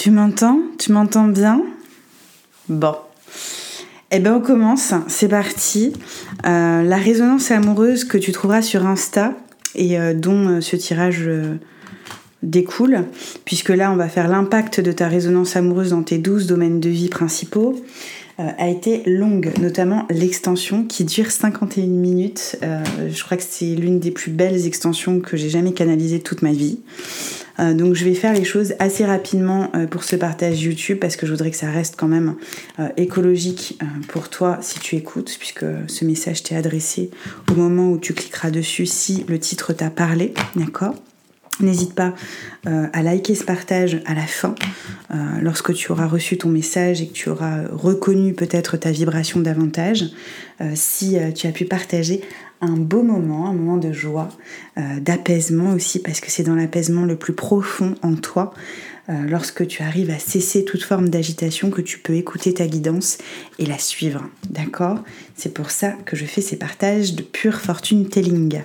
Tu m'entends? Tu m'entends bien? Bon. Eh ben on commence, c'est parti. Euh, la résonance amoureuse que tu trouveras sur Insta et euh, dont euh, ce tirage découle, puisque là on va faire l'impact de ta résonance amoureuse dans tes 12 domaines de vie principaux, a été longue, notamment l'extension qui dure 51 minutes. je crois que c'est l'une des plus belles extensions que j'ai jamais canalisées toute ma vie. Euh, donc je vais faire les choses assez rapidement euh, pour ce partage YouTube parce que je voudrais que ça reste quand même euh, écologique pour toi si tu écoutes, puisque ce message t'est adressé au moment où tu cliqueras dessus si le titre t'a parlé, d'accord? N'hésite pas à liker ce partage à la fin, lorsque tu auras reçu ton message et que tu auras reconnu peut-être ta vibration davantage. si tu as pu partager un beau moment, un moment de joie, euh, d'apaisement aussi, parce que c'est dans l'apaisement le plus profond en toi, euh, lorsque tu arrives à cesser toute forme d'agitation, que tu peux écouter ta guidance et la suivre. D'accord? C'est pour ça que je fais ces partages de pure fortune telling.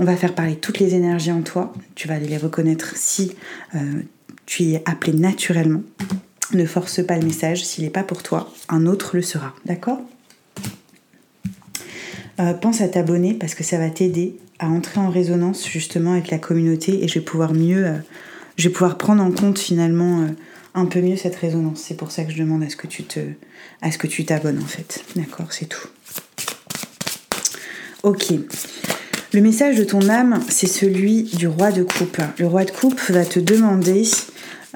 On va faire parler toutes les énergies en toi. Tu vas les reconnaître si euh, tu es appelé naturellement. Ne force pas le message. S'il n'est pas pour toi, un autre le sera. D'accord? Euh, pense à t'abonner parce que ça va t'aider à entrer en résonance justement avec la communauté et je vais pouvoir mieux, euh, je vais pouvoir prendre en compte finalement euh, un peu mieux cette résonance. C'est pour ça que je demande à ce que tu te, à ce que tu t'abonnes en fait. D'accord, c'est tout. Ok. Le message de ton âme, c'est celui du roi de coupe. Le roi de coupe va te demander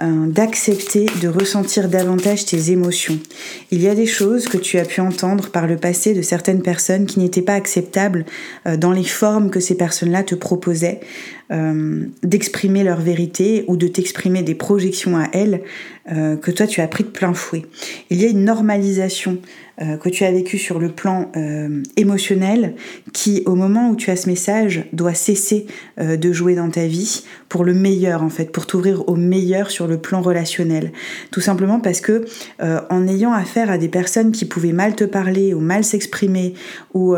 euh, d'accepter de ressentir davantage tes émotions. Il y a des choses que tu as pu entendre par le passé de certaines personnes qui n'étaient pas acceptables euh, dans les formes que ces personnes-là te proposaient euh, d'exprimer leur vérité ou de t'exprimer des projections à elles que toi tu as pris de plein fouet. Il y a une normalisation euh, que tu as vécu sur le plan euh, émotionnel qui, au moment où tu as ce message, doit cesser euh, de jouer dans ta vie pour le meilleur en fait, pour t'ouvrir au meilleur le plan relationnel. Tout simplement parce que en ayant affaire à des personnes qui pouvaient mal te parler ou mal s'exprimer ou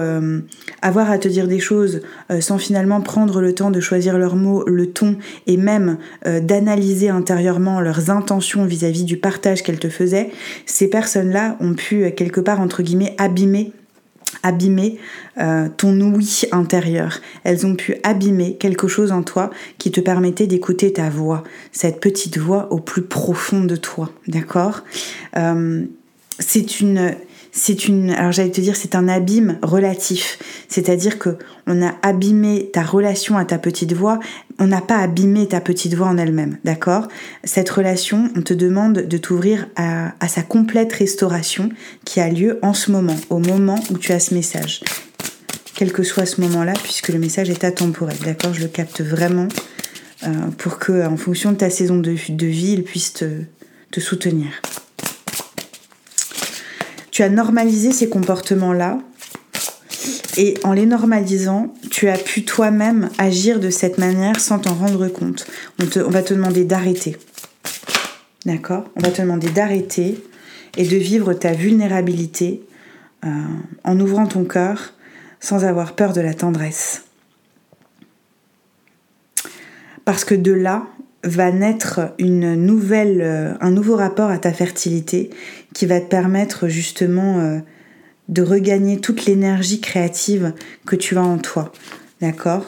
avoir à te dire des choses sans finalement prendre le temps de choisir leurs mots, le ton et même d'analyser intérieurement leurs intentions vis-à-vis -vis du partage qu'elles te faisaient, ces personnes-là ont pu quelque part, entre guillemets, abîmer abîmer euh, ton ouïe intérieur. Elles ont pu abîmer quelque chose en toi qui te permettait d'écouter ta voix, cette petite voix au plus profond de toi. D'accord? Euh, C'est une c'est une, alors j'allais te dire, c'est un abîme relatif. C'est-à-dire que on a abîmé ta relation à ta petite voix, on n'a pas abîmé ta petite voix en elle-même, d'accord? Cette relation, on te demande de t'ouvrir à, sa complète restauration qui a lieu en ce moment, au moment où tu as ce message. Quel que soit ce moment-là, puisque le message est atemporel, d'accord? Je le capte vraiment euh, pour que, en fonction de ta saison de, vie, il puisse te soutenir. Tu as normalisé ces comportements-là et en les normalisant, tu as pu toi-même agir de cette manière sans t'en rendre compte. On, va te demander d'arrêter. D'accord? On va te demander d'arrêter et de vivre ta vulnérabilité euh, en ouvrant ton cœur sans avoir peur de la tendresse. Parce que de là, va naître euh, un nouveau rapport à ta fertilité qui va te permettre justement euh, de regagner toute l'énergie créative que tu as en toi. D'accord?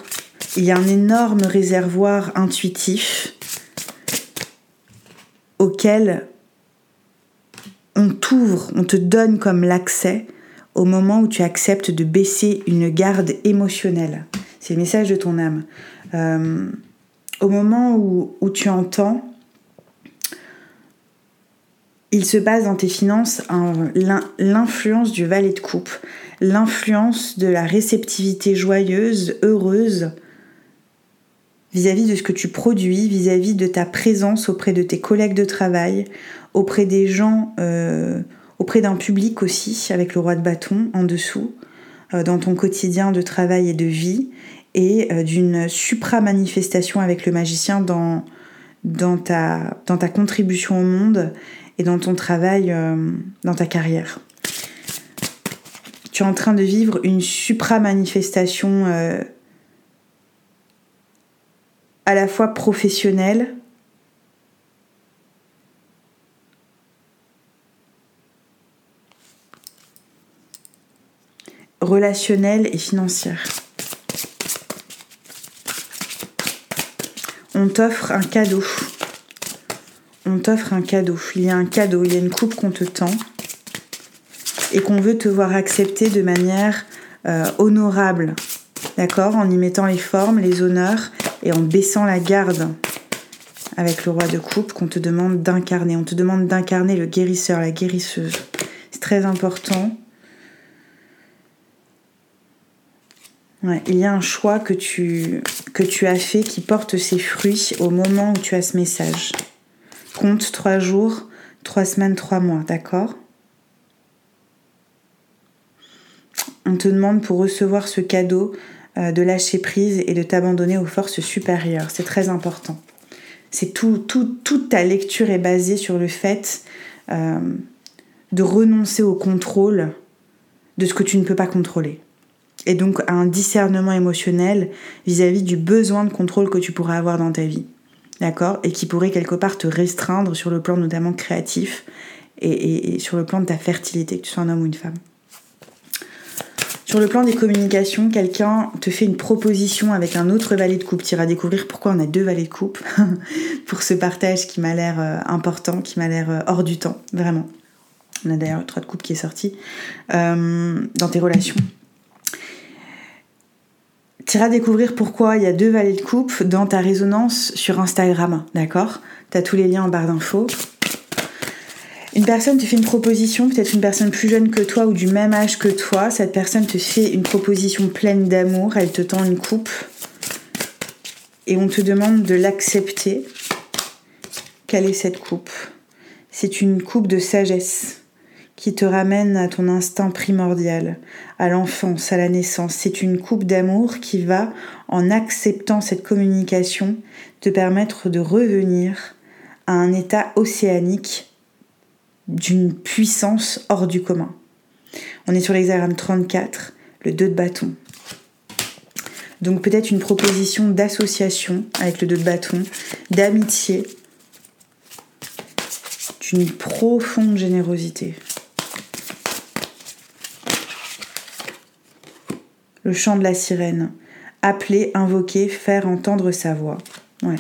Il y a un énorme réservoir intuitif auquel on t'ouvre, on te donne comme l'accès au moment où tu acceptes de baisser une garde émotionnelle. C'est le message de ton âme. Euh, au moment où, tu entends, il se passe dans tes finances l'influence du valet de coupe, l'influence de la réceptivité joyeuse, heureuse vis-à-vis de ce que tu produis, vis-à-vis de ta présence auprès de tes collègues de travail, auprès des gens, euh, auprès d'un public aussi, avec le roi de bâton en dessous, euh, dans ton quotidien de travail et de vie, et euh, d'une supra-manifestation avec le magicien dans, dans, ta, dans ta contribution au monde et dans ton travail, euh, dans ta carrière. Tu es en train de vivre une supra-manifestation euh, à la fois professionnelle, relationnelle et financière. On t'offre un cadeau. On t'offre un cadeau. Il y a un cadeau, il y a une coupe qu'on te tend et qu'on veut te voir accepter de manière euh, honorable. D'accord? En y mettant les formes, les honneurs et en baissant la garde avec le roi de coupe qu'on te demande d'incarner. On te demande d'incarner le guérisseur, la guérisseuse. C'est très important. il y a un choix que tu, que tu as fait qui porte ses fruits au moment où tu as ce message. Compte trois jours, trois semaines, trois mois, d'accord? On te demande pour recevoir ce cadeau euh, de lâcher prise et de t'abandonner aux forces supérieures. C'est très important. C'est tout, tout, toute ta lecture est basée sur le fait euh, de renoncer au contrôle de ce que tu ne peux pas contrôler. Et donc à un discernement émotionnel vis-à-vis du besoin de contrôle que tu pourrais avoir dans ta vie. D'accord Et qui pourrait quelque part te restreindre sur le plan notamment créatif et, sur le plan de ta fertilité, que tu sois un homme ou une femme. Sur le plan des communications, quelqu'un te fait une proposition avec un autre valet de coupe. Tu iras découvrir pourquoi on a deux valets de coupe pour ce partage qui m'a l'air euh, important, qui m'a l'air euh, hors du temps, vraiment. On a d'ailleurs le 3 de coupe qui est sorti euh, dans tes relations. Tu iras découvrir pourquoi il y a deux valets de coupe dans ta résonance sur Instagram, d'accord? Tu as tous les liens en barre d'infos. Une personne te fait une proposition, peut-être une personne plus jeune que toi ou du même âge que toi. Cette personne te fait une proposition pleine d'amour, elle te tend une coupe et on te demande de l'accepter. Quelle est cette coupe? C'est une coupe de sagesse qui te ramène à ton instinct primordial, à l'enfance, à la naissance. C'est une coupe d'amour qui va, en acceptant cette communication, te permettre de revenir à un état océanique d'une puissance hors du commun. On est sur l'hexagramme 34, le 2 de bâton. Donc peut-être une proposition d'association avec le 2 de bâton, d'amitié, d'une profonde générosité. Le chant de la sirène. Appeler, invoquer, faire entendre sa voix. Ouais.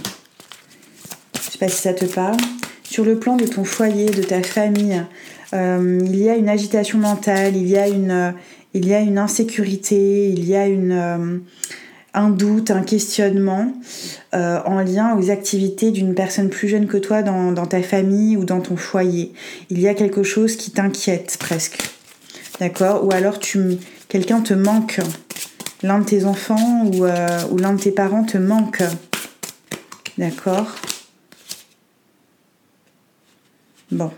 Je sais pas si ça te parle sur le plan de ton foyer, de ta famille, euh, il y a une agitation mentale, il y a une, euh, il y a une insécurité, il y a une, euh, un doute, un questionnement en lien aux activités d'une personne plus jeune que toi dans, dans, ta famille ou dans ton foyer. Il y a quelque chose qui t'inquiète presque. D'accord? Ou alors tu quelqu'un te manque. L'un de tes enfants ou, ou l'un de tes parents te manque. D'accord? Bon.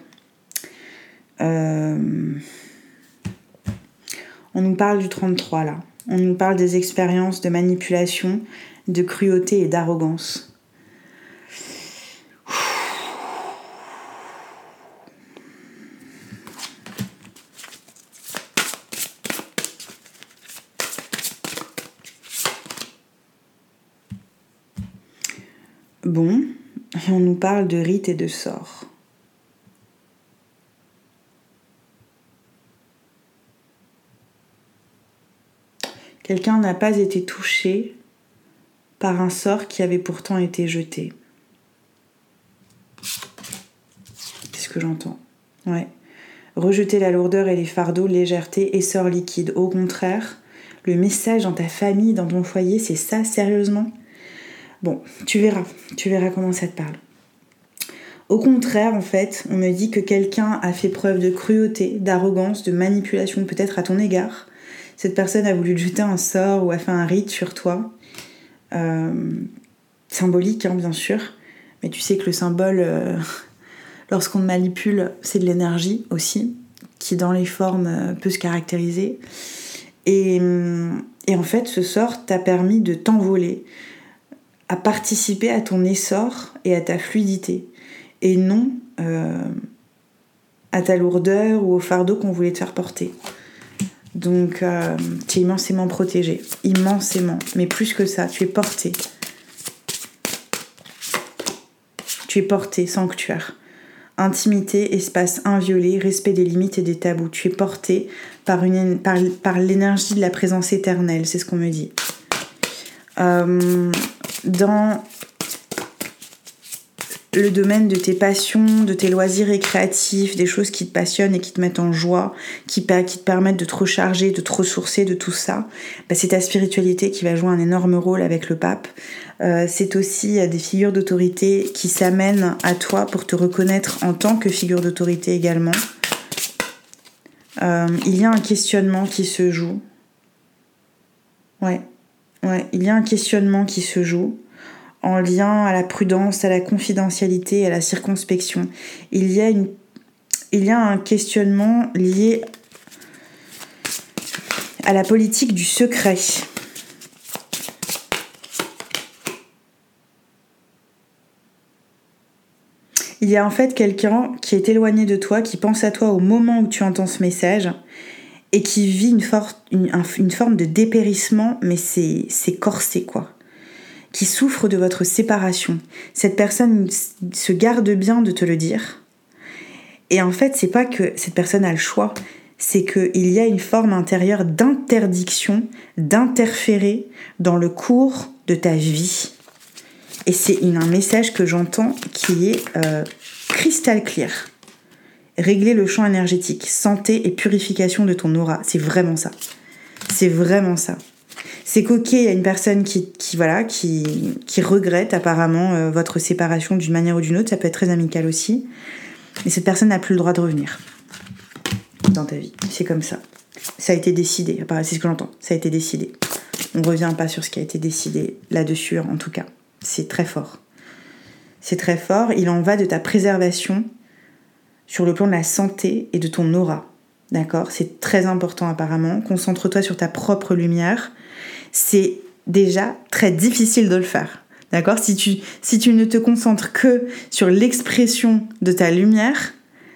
Euh, on nous parle du 33 là. On nous parle des expériences de manipulation, de cruauté et d'arrogance. Bon, on nous parle de rites et de sorts. Quelqu'un n'a pas été touché par un sort qui avait pourtant été jeté. C'est ce que j'entends? Ouais. Rejeter la lourdeur et les fardeaux, légèreté, essor liquide. Au contraire, le message dans ta famille, dans ton foyer, c'est ça, sérieusement? Bon, tu verras, tu verras comment ça te parle. Au contraire, en fait, on me dit que quelqu'un a fait preuve de cruauté, d'arrogance, de manipulation peut-être à ton égard, cette personne a voulu te jeter un sort ou a fait un rite sur toi. Euh, symbolique, hein, bien sûr. Mais tu sais que le symbole, euh, lorsqu'on manipule, c'est de l'énergie aussi, qui dans les formes euh, peut se caractériser. Et, et en fait, ce sort t'a permis de t'envoler, à participer à ton essor et à ta fluidité. Et non à ta lourdeur ou au fardeau qu'on voulait te faire porter. Donc, euh, tu es immensément protégé. Immensément. Mais plus que ça, tu es porté. Tu es porté, sanctuaire. intimité, espace inviolé, respect des limites et des tabous. Tu es porté par, une, par, par l'énergie de la présence éternelle, c'est ce qu'on me dit. Euh, dans le domaine de tes passions, de tes loisirs récréatifs, des choses qui te passionnent et qui te mettent en joie, qui, te permettent de te recharger, de te ressourcer de tout ça, bah, c'est ta spiritualité qui va jouer un énorme rôle avec le pape. Euh, c'est aussi des figures d'autorité qui s'amènent à toi pour te reconnaître en tant que figure d'autorité également. Euh, il y a un questionnement qui se joue. Ouais, ouais, il y a un questionnement qui se joue en lien à la prudence, à la confidentialité, à la circonspection. Il y a, il y a un questionnement lié à la politique du secret. Il y a en fait quelqu'un qui est éloigné de toi, qui pense à toi au moment où tu entends ce message et qui vit une, forme de dépérissement, mais c'est corsé quoi qui souffre de votre séparation. Cette personne se garde bien de te le dire. Et en fait, c'est pas que cette personne a le choix, c'est qu'il y a une forme intérieure d'interdiction, d'interférer dans le cours de ta vie. Et c'est un message que j'entends qui est euh, crystal clear. Régler le champ énergétique, santé et purification de ton aura, c'est vraiment ça. C'est vraiment ça. C'est qu'ok, il y a une personne qui, voilà, qui, regrette apparemment euh, votre séparation d'une manière ou d'une autre. Ça peut être très amical aussi. Mais cette personne n'a plus le droit de revenir dans ta vie. C'est comme ça. Ça a été décidé. C'est ce que j'entends. Ça a été décidé. On revient pas sur ce qui a été décidé là-dessus, en tout cas. C'est très fort. C'est très fort. Il en va de ta préservation sur le plan de la santé et de ton aura. D'accord? C'est très important apparemment. Concentre-toi sur ta propre lumière c'est déjà très difficile de le faire. D'accord? Si tu, si tu ne te concentres que sur l'expression de ta lumière,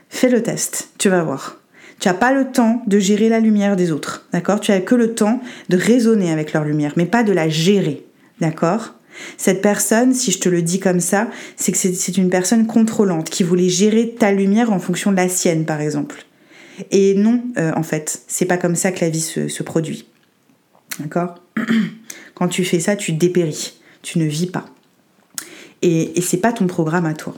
fais le test, tu vas voir. Tu n'as pas le temps de gérer la lumière des autres, d'accord? Tu as que le temps de raisonner avec leur lumière, mais pas de la gérer, d'accord? Cette personne, si je te le dis comme ça, c'est que c'est une personne contrôlante qui voulait gérer ta lumière en fonction de la sienne, par exemple. Et non, euh, en fait, c'est pas comme ça que la vie se produit. D'accord? Quand tu fais ça, tu dépéris. Tu ne vis pas. Et, c'est pas ton programme à toi.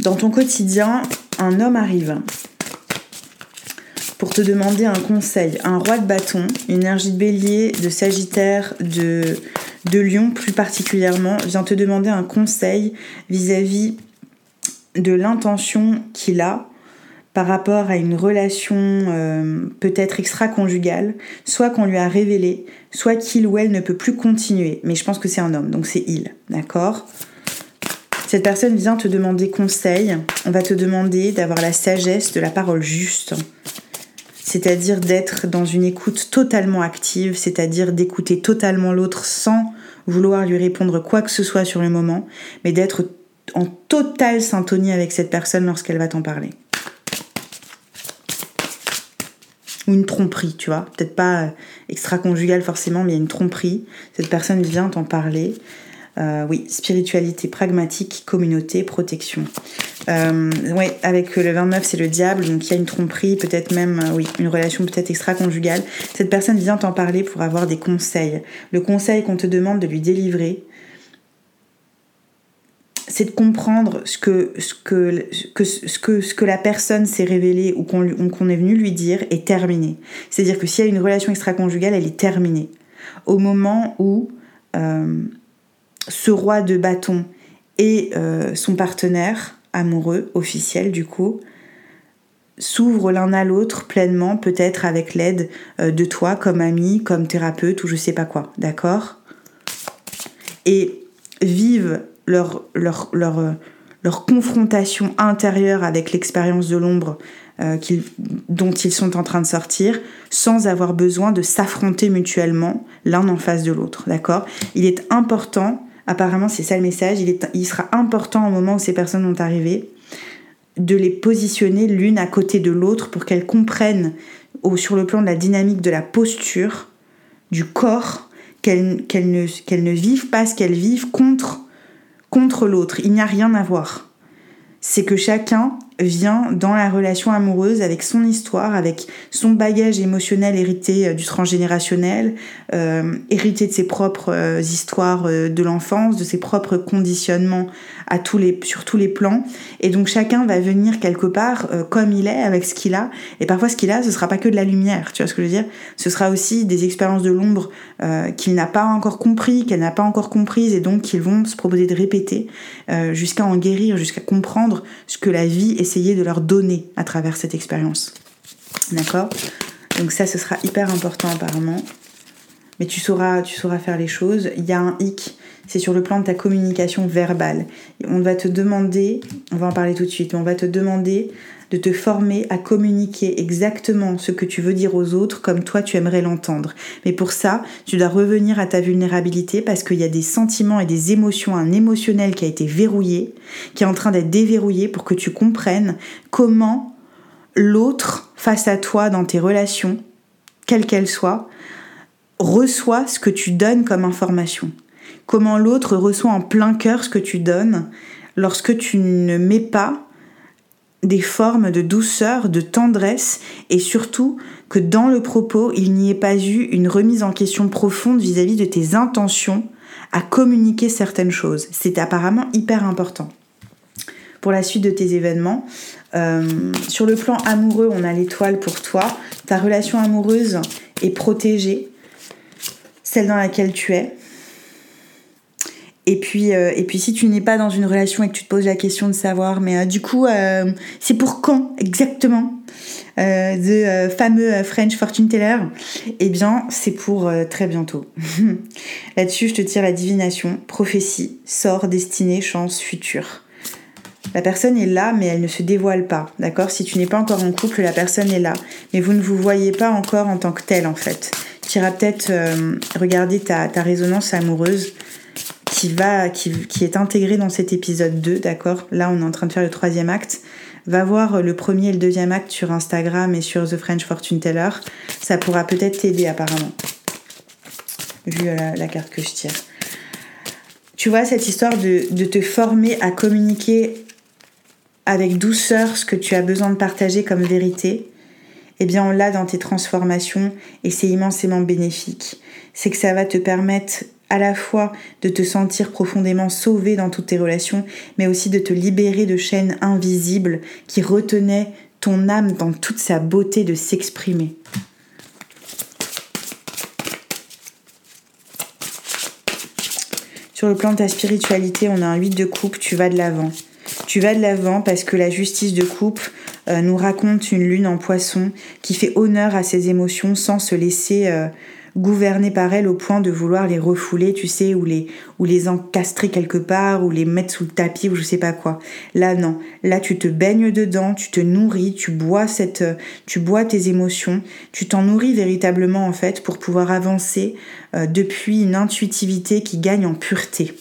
Dans ton quotidien, un homme arrive te demander un conseil. Un roi de bâton, une énergie de bélier, de sagittaire, de, de lion plus particulièrement, vient te demander un conseil vis-à-vis -vis de l'intention qu'il a par rapport à une relation euh, peut-être extra-conjugale, soit qu'on lui a révélé, soit qu'il ou elle ne peut plus continuer. Mais je pense que c'est un homme, donc c'est il, d'accord? Cette personne vient te demander conseil, on va te demander d'avoir la sagesse de la parole juste, c'est-à-dire d'être dans une écoute totalement active, c'est-à-dire d'écouter totalement l'autre sans vouloir lui répondre quoi que ce soit sur le moment, mais d'être en totale syntonie avec cette personne lorsqu'elle va t'en parler. ou une tromperie, tu vois. Peut-être pas extra-conjugale forcément, mais il y a une tromperie. Cette personne vient t'en parler. Euh, oui, spiritualité pragmatique, communauté, protection. Euh, avec le 29, c'est le diable, donc il y a une tromperie, peut-être même, euh, oui, une relation peut-être extra-conjugale. Cette personne vient t'en parler pour avoir des conseils. Le conseil qu'on te demande de lui délivrer, c'est de comprendre ce que, la personne s'est révélée ou qu'on est venu lui dire est terminé. C'est-à-dire que s'il y a une relation extra-conjugale, elle est terminée. Au moment où ce roi de bâton et euh, son partenaire amoureux, officiel du coup, s'ouvrent l'un à l'autre pleinement, peut-être avec l'aide euh, de toi comme ami, comme thérapeute ou je sais pas quoi, d'accord? Et vivent euh, leur confrontation intérieure avec l'expérience de l'ombre dont ils sont en train de sortir, sans avoir besoin de s'affronter mutuellement l'un en face de l'autre. D'accord? Il est important, apparemment c'est ça le message, il, est, il sera important au moment où ces personnes vont arriver, de les positionner l'une à côté de l'autre pour qu'elles comprennent au, sur le plan de la dynamique de la posture, du corps, qu'elles ne, qu'elles ne vivent pas ce qu'elles vivent contre contre l'autre. Il n'y a rien à voir. C'est que chacun vient dans la relation amoureuse avec son histoire, avec son bagage émotionnel hérité euh, du transgénérationnel, euh, hérité de ses propres euh, histoires de l'enfance, de ses propres conditionnements à tous les, sur tous les plans. Et donc chacun va venir quelque part comme il est, avec ce qu'il a. Et parfois ce qu'il a, ce sera pas que de la lumière, tu vois ce que je veux dire? Ce sera aussi des expériences de l'ombre qu'il n'a pas encore compris, qu'elle n'a pas encore comprises, et donc qu'ils vont se proposer de répéter jusqu'à en guérir, jusqu'à comprendre ce que la vie essayer de leur donner à travers cette expérience. D'accord? Donc ça, ce sera hyper important apparemment. Mais tu sauras, tu sauras faire les choses. Il y a un hic, c'est sur le plan de ta communication verbale. On va te demander, on va en parler tout de suite, mais on va te demander de te former à communiquer exactement ce que tu veux dire aux autres comme toi tu aimerais l'entendre. Mais pour ça, tu dois revenir à ta vulnérabilité parce qu'il y a des sentiments et des émotions, un émotionnel qui a été verrouillé, qui est en train d'être déverrouillé pour que tu comprennes comment l'autre face à toi dans tes relations, quelles qu'elles soient, reçoit ce que tu donnes comme information. Comment l'autre reçoit en plein cœur ce que tu donnes lorsque tu ne mets pas des formes de douceur, de tendresse et surtout que dans le propos, il n'y ait pas eu une remise en question profonde vis-à-vis de tes intentions à communiquer certaines choses. C'est apparemment hyper important. Pour la suite de tes événements, euh, sur le plan amoureux, on a l'étoile pour toi. Ta relation amoureuse est protégée, celle dans laquelle tu es. Et puis, euh, et puis si tu n'es pas dans une relation et que tu te poses la question de savoir, mais euh, du coup, euh, c'est pour quand exactement The fameux French Fortune Teller? Eh bien, c'est pour très bientôt. Là-dessus, je te tire la divination, prophétie, sort, destinée, chance, futur. La personne est là, mais elle ne se dévoile pas, d'accord? Si tu n'es pas encore en couple, la personne est là, mais vous ne vous voyez pas encore en tant que telle, en fait. Tu iras peut-être regarder ta, ta résonance amoureuse qui, va, qui, est intégré dans cet épisode 2, d'accord? Là, on est en train de faire le troisième acte. Va voir le premier et le deuxième acte sur Instagram et sur The French Fortune Teller. Ça pourra peut-être t'aider apparemment, vu euh, la, carte que je tire. Tu vois, cette histoire de, de te former à communiquer avec douceur ce que tu as besoin de partager comme vérité, eh bien on l'a dans tes transformations et c'est immensément bénéfique. C'est que ça va te permettre à la fois de te sentir profondément sauvé dans toutes tes relations, mais aussi de te libérer de chaînes invisibles qui retenaient ton âme dans toute sa beauté de s'exprimer. Sur le plan de ta spiritualité, on a un 8 de coupe, tu vas de l'avant. Tu vas de l'avant parce que la justice de coupe euh, nous raconte une lune en poisson qui fait honneur à ses émotions sans se laisser euh, gouverner par elle au point de vouloir les refouler, tu sais, ou les, ou les encastrer quelque part, ou les mettre sous le tapis, ou je sais pas quoi. Là, non. Là, tu te baignes dedans, tu te nourris, tu bois cette, tu bois tes émotions, tu t'en nourris véritablement, en fait, pour pouvoir avancer euh, depuis une intuitivité qui gagne en pureté.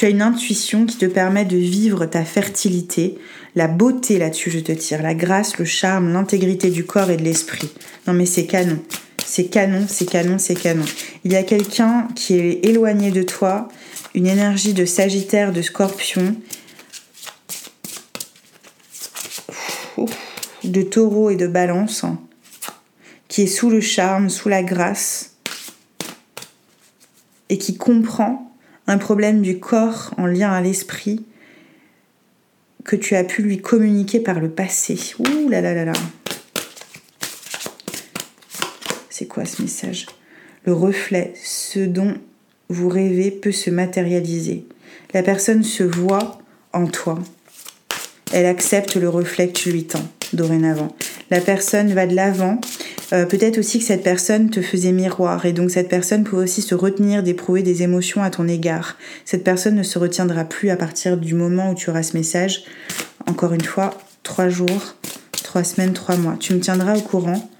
Tu as une intuition qui te permet de vivre ta fertilité, la beauté là-dessus, je te tire, la grâce, le charme, l'intégrité du corps et de l'esprit. Non mais c'est canon. C'est canon, c'est canon, c'est canon. Il y a quelqu'un qui est éloigné de toi, une énergie de Sagittaire, de Scorpion, de Taureau et de Balance, qui est sous le charme, sous la grâce, et qui comprend un problème du corps en lien à l'esprit tu as pu lui communiquer par le passé. Ouh là là là là. C'est quoi ce message? Le reflet, ce dont vous rêvez peut se matérialiser. La personne se voit en toi. Elle accepte le reflet que tu lui tends dorénavant. La personne va de l'avant euh, peut-être aussi que cette personne te faisait miroir et donc cette personne pouvait aussi se retenir d'éprouver des émotions à ton égard. Cette personne ne se retiendra plus à partir du moment où tu auras ce message. Encore une fois, trois jours, trois semaines, trois mois. Tu me tiendras au courant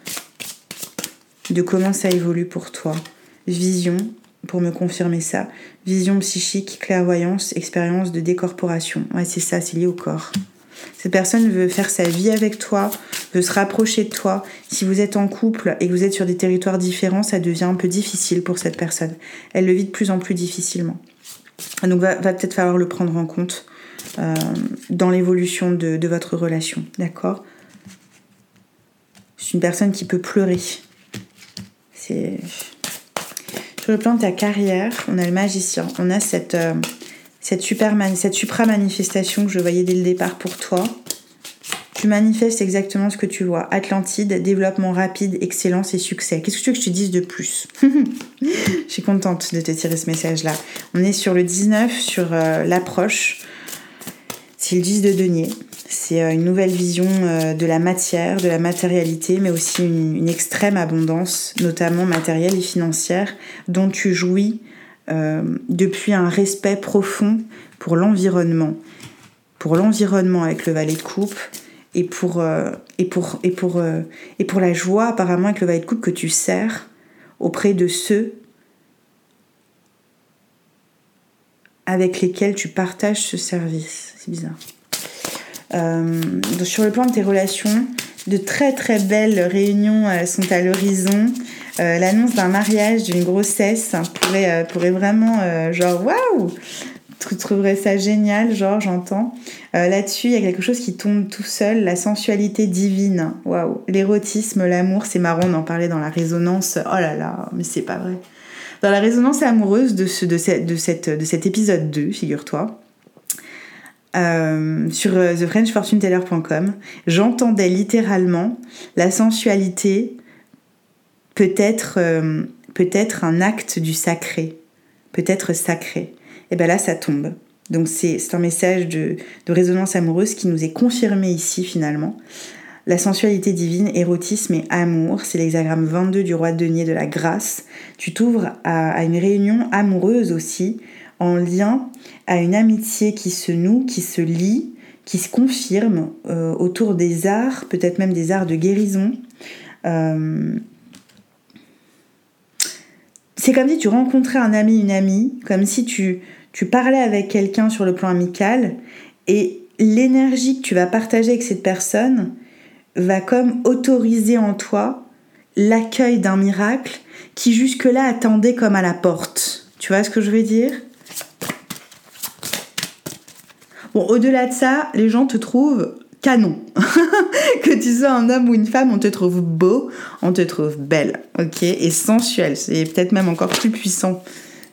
de comment ça évolue pour toi. Vision, pour me confirmer ça. Vision psychique, clairvoyance, expérience de décorporation. Ouais, c'est ça, c'est lié au corps. Cette personne veut faire sa vie avec toi, veut se rapprocher de toi. Si vous êtes en couple et que vous êtes sur des territoires différents, ça devient un peu difficile pour cette personne. Elle le vit de plus en plus difficilement. Donc va, va peut-être falloir le prendre en compte euh, dans l'évolution de, votre relation. D'accord? C'est une personne qui peut pleurer. Sur le plan de ta carrière, on a le magicien, on a cette, euh, cette, super cette supra-manifestation que je voyais dès le départ pour toi. Tu manifestes exactement ce que tu vois. Atlantide, développement rapide, excellence et succès. Qu'est-ce que tu veux que je te dise de plus? Je suis contente de te tirer ce message-là. On est sur le 19, sur euh, l'approche. C'est le 10 de denier. C'est euh, une nouvelle vision euh, de la matière, de la matérialité, mais aussi une, extrême abondance, notamment matérielle et financière, dont tu jouis depuis un respect profond pour l'environnement. Pour l'environnement avec le valet de coupe et pour, et, pour, et, pour, et pour la joie apparemment avec le valet de coupe que tu sers auprès de ceux avec lesquels tu partages ce service. C'est bizarre. Euh, sur le plan de tes relations, de très très belles réunions euh, sont à l'horizon. Euh, l'annonce d'un mariage, d'une grossesse pourrait, pourrait vraiment, genre, waouh Tu trouverais ça génial, genre, j'entends. Là-dessus, il y a quelque chose qui tombe tout seul, la sensualité divine. Waouh L'érotisme, l'amour, c'est marrant, on en parlait dans la résonance. Oh là là, mais c'est pas vrai. Dans la résonance amoureuse de, ce, de, de, cette, de cet épisode 2, figure-toi, euh, sur euh, thefrenchfortuneteller.com, j'entendais littéralement la sensualité peut-être euh, peut-être un acte du sacré, peut-être sacré. Et bien là, ça tombe. Donc c'est un message de, de, résonance amoureuse qui nous est confirmé ici finalement. La sensualité divine, érotisme et amour, c'est l'hexagramme 22 du roi de denier de la grâce. Tu t'ouvres à, à une réunion amoureuse aussi, en lien à une amitié qui se noue, qui se lie, qui se confirme euh, autour des arts, peut-être même des arts de guérison. Euh, c'est comme si tu rencontrais un ami, une amie, comme si tu, tu parlais avec quelqu'un sur le plan amical et l'énergie que tu vas partager avec cette personne va comme autoriser en toi l'accueil d'un miracle qui jusque-là attendait comme à la porte. Tu vois ce que je veux dire? Bon, au-delà de ça, les gens te trouvent canon. que tu sois un homme ou une femme, on te trouve beau, on te trouve belle, ok Et sensuel. C'est peut-être même encore plus puissant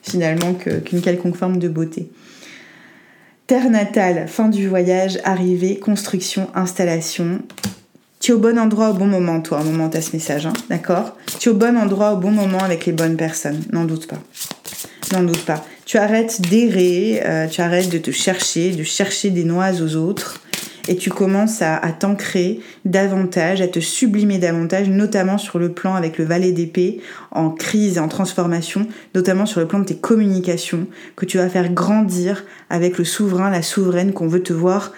finalement qu'une quelconque forme de beauté. Terre natale, fin du voyage, arrivée, construction, installation. Tu es au bon endroit au bon moment, toi, au moment où tu as ce message, hein, d'accord? Tu es au bon endroit au bon moment avec les bonnes personnes, n'en doute pas. N'en doute pas tu arrêtes d'errer, euh, tu arrêtes de te chercher, de chercher des noises aux autres, et tu commences à, t'ancrer davantage, à te sublimer davantage, notamment sur le plan avec le valet d'épée, en crise et en transformation, notamment sur le plan de tes communications, que tu vas faire grandir avec le souverain, la souveraine qu'on veut te voir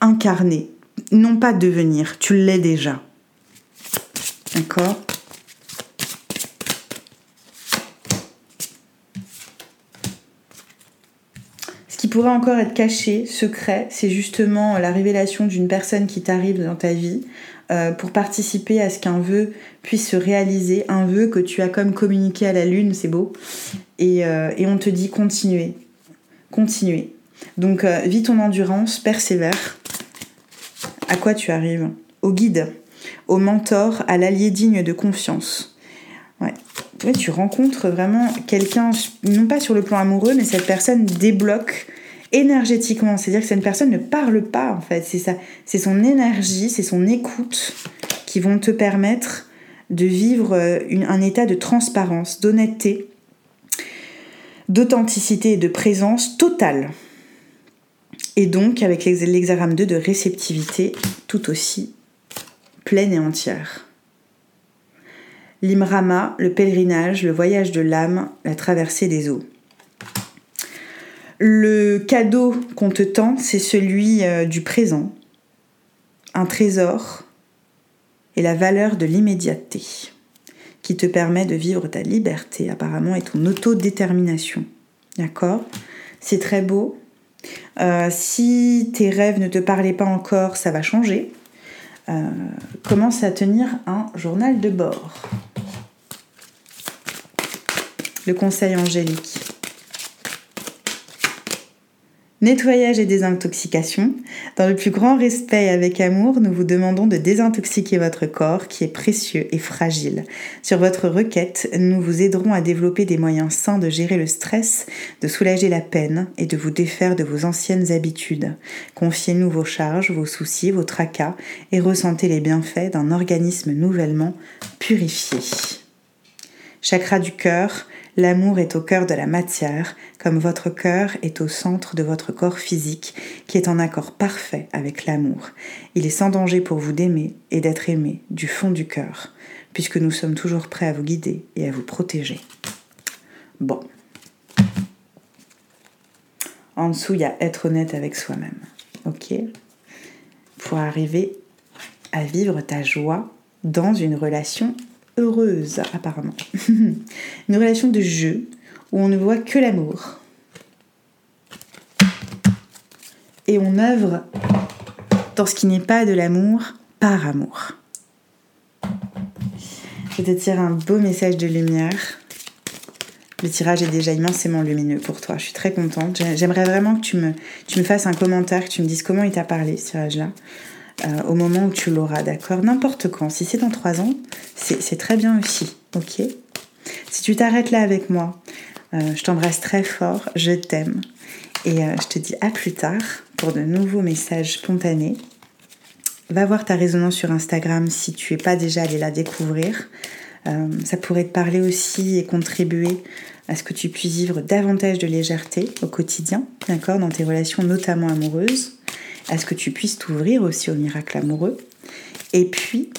incarner. Non pas devenir, tu l'es déjà. D'accord? Pourrait encore être caché, secret, c'est justement la révélation d'une personne qui t'arrive dans ta vie euh, pour participer à ce qu'un vœu puisse se réaliser, un vœu que tu as comme communiqué à la lune, c'est beau, et, euh, on te dit continuer, continuer. Donc euh, vis ton endurance, persévère. À quoi tu arrives? Au guide, au mentor, à l'allié digne de confiance. Ouais. tu rencontres vraiment quelqu'un, non pas sur le plan amoureux, mais cette personne débloque énergétiquement. C'est-à-dire que cette personne ne parle pas, en fait. C'est ça, c'est son énergie, c'est son écoute qui vont te permettre de vivre euh, un état de transparence, d'honnêteté, d'authenticité et de présence totale. Et donc, avec l'hexagramme 2 de réceptivité, tout aussi pleine et entière. L'imrama, le pèlerinage, le voyage de l'âme, la traversée des eaux. Le cadeau qu'on te tend, c'est celui euh, du présent, un trésor et la valeur de l'immédiateté qui te permet de vivre ta liberté apparemment et ton autodétermination. D'accord? C'est très beau. Euh, si tes rêves ne te parlaient pas encore, ça va changer. Euh, commence à tenir un journal de bord. Le conseil angélique. Nettoyage et désintoxication. Dans le plus grand respect et avec amour, nous vous demandons de désintoxiquer votre corps qui est précieux et fragile. Sur votre requête, nous vous aiderons à développer des moyens sains de gérer le stress, de soulager la peine et de vous défaire de vos anciennes habitudes. Confiez-nous vos charges, vos soucis, vos tracas et ressentez les bienfaits d'un organisme nouvellement purifié. Chakra du cœur, L'amour est au cœur de la matière, comme votre cœur est au centre de votre corps physique, qui est en accord parfait avec l'amour. Il est sans danger pour vous d'aimer et d'être aimé du fond du cœur, puisque nous sommes toujours prêts à vous guider et à vous protéger. Bon. En dessous, il y a être honnête avec soi-même. Ok Pour arriver à vivre ta joie dans une relation heureuse, apparemment. Une relation de jeu où on ne voit que l'amour. Et on œuvre dans ce qui n'est pas de l'amour par amour. Je te tire un beau message de lumière. Le tirage est déjà immensément lumineux pour toi. Je suis très contente. J'aimerais vraiment que tu me, tu me fasses un commentaire, que tu me dises comment il t'a parlé, ce tirage-là. Euh, au moment où tu l'auras, d'accord? N'importe quand. Si c'est dans trois ans, c'est très bien aussi, ok? Si tu t'arrêtes là avec moi, euh, je t'embrasse très fort, je t'aime. Et euh, je te dis à plus tard pour de nouveaux messages spontanés. Va voir ta résonance sur Instagram si tu n'es pas déjà allé la découvrir. ça pourrait te parler aussi et contribuer à ce que tu puisses vivre davantage de légèreté au quotidien, d'accord, dans tes relations notamment amoureuses à ce que tu puisses t'ouvrir aussi au miracle amoureux. Et puis,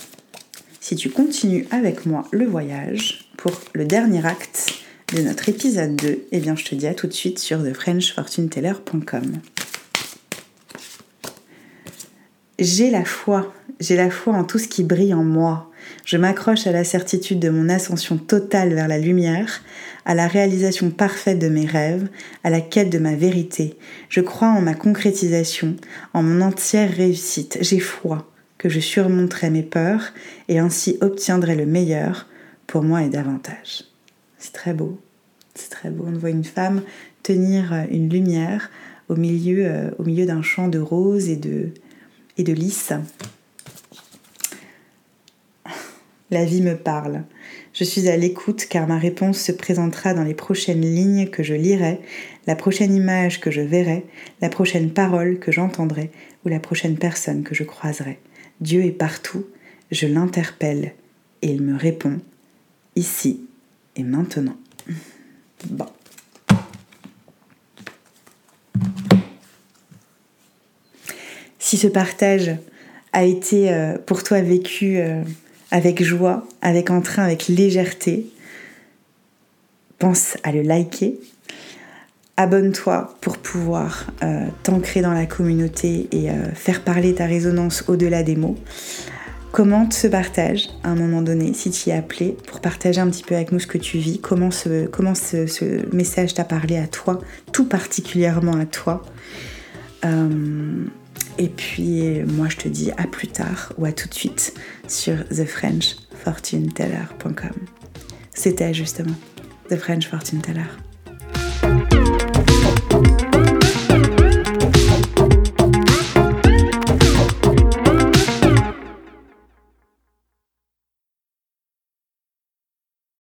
si tu continues avec moi le voyage pour le dernier acte de notre épisode 2, eh bien je te dis à tout de suite sur thefrenchfortuneteller.com. J'ai la foi, j'ai la foi en tout ce qui brille en moi. Je m'accroche à la certitude de mon ascension totale vers la lumière, à la réalisation parfaite de mes rêves, à la quête de ma vérité. Je crois en ma concrétisation, en mon entière réussite. J'ai foi que je surmonterai mes peurs et ainsi obtiendrai le meilleur pour moi et davantage. C'est très beau. C'est très beau. On voit une femme tenir une lumière au milieu, euh, milieu d'un champ de roses et de, et de lys. La vie me parle. Je suis à l'écoute car ma réponse se présentera dans les prochaines lignes que je lirai, la prochaine image que je verrai, la prochaine parole que j'entendrai ou la prochaine personne que je croiserai. Dieu est partout, je l'interpelle et il me répond, ici et maintenant. Bon. Si ce partage a été euh, pour toi vécu euh, avec joie, avec entrain, avec légèreté. Pense à le liker. Abonne-toi pour pouvoir euh, t'ancrer dans la communauté et euh, faire parler ta résonance au-delà des mots. Commente ce partage à un moment donné si tu y es appelé pour partager un petit peu avec nous ce que tu vis, comment ce, message t'a parlé à toi, tout particulièrement à toi. Euh, et puis moi je te dis à plus tard ou à tout de suite sur thefrenchfortuneteller.com. C'était justement The French Fortune Teller.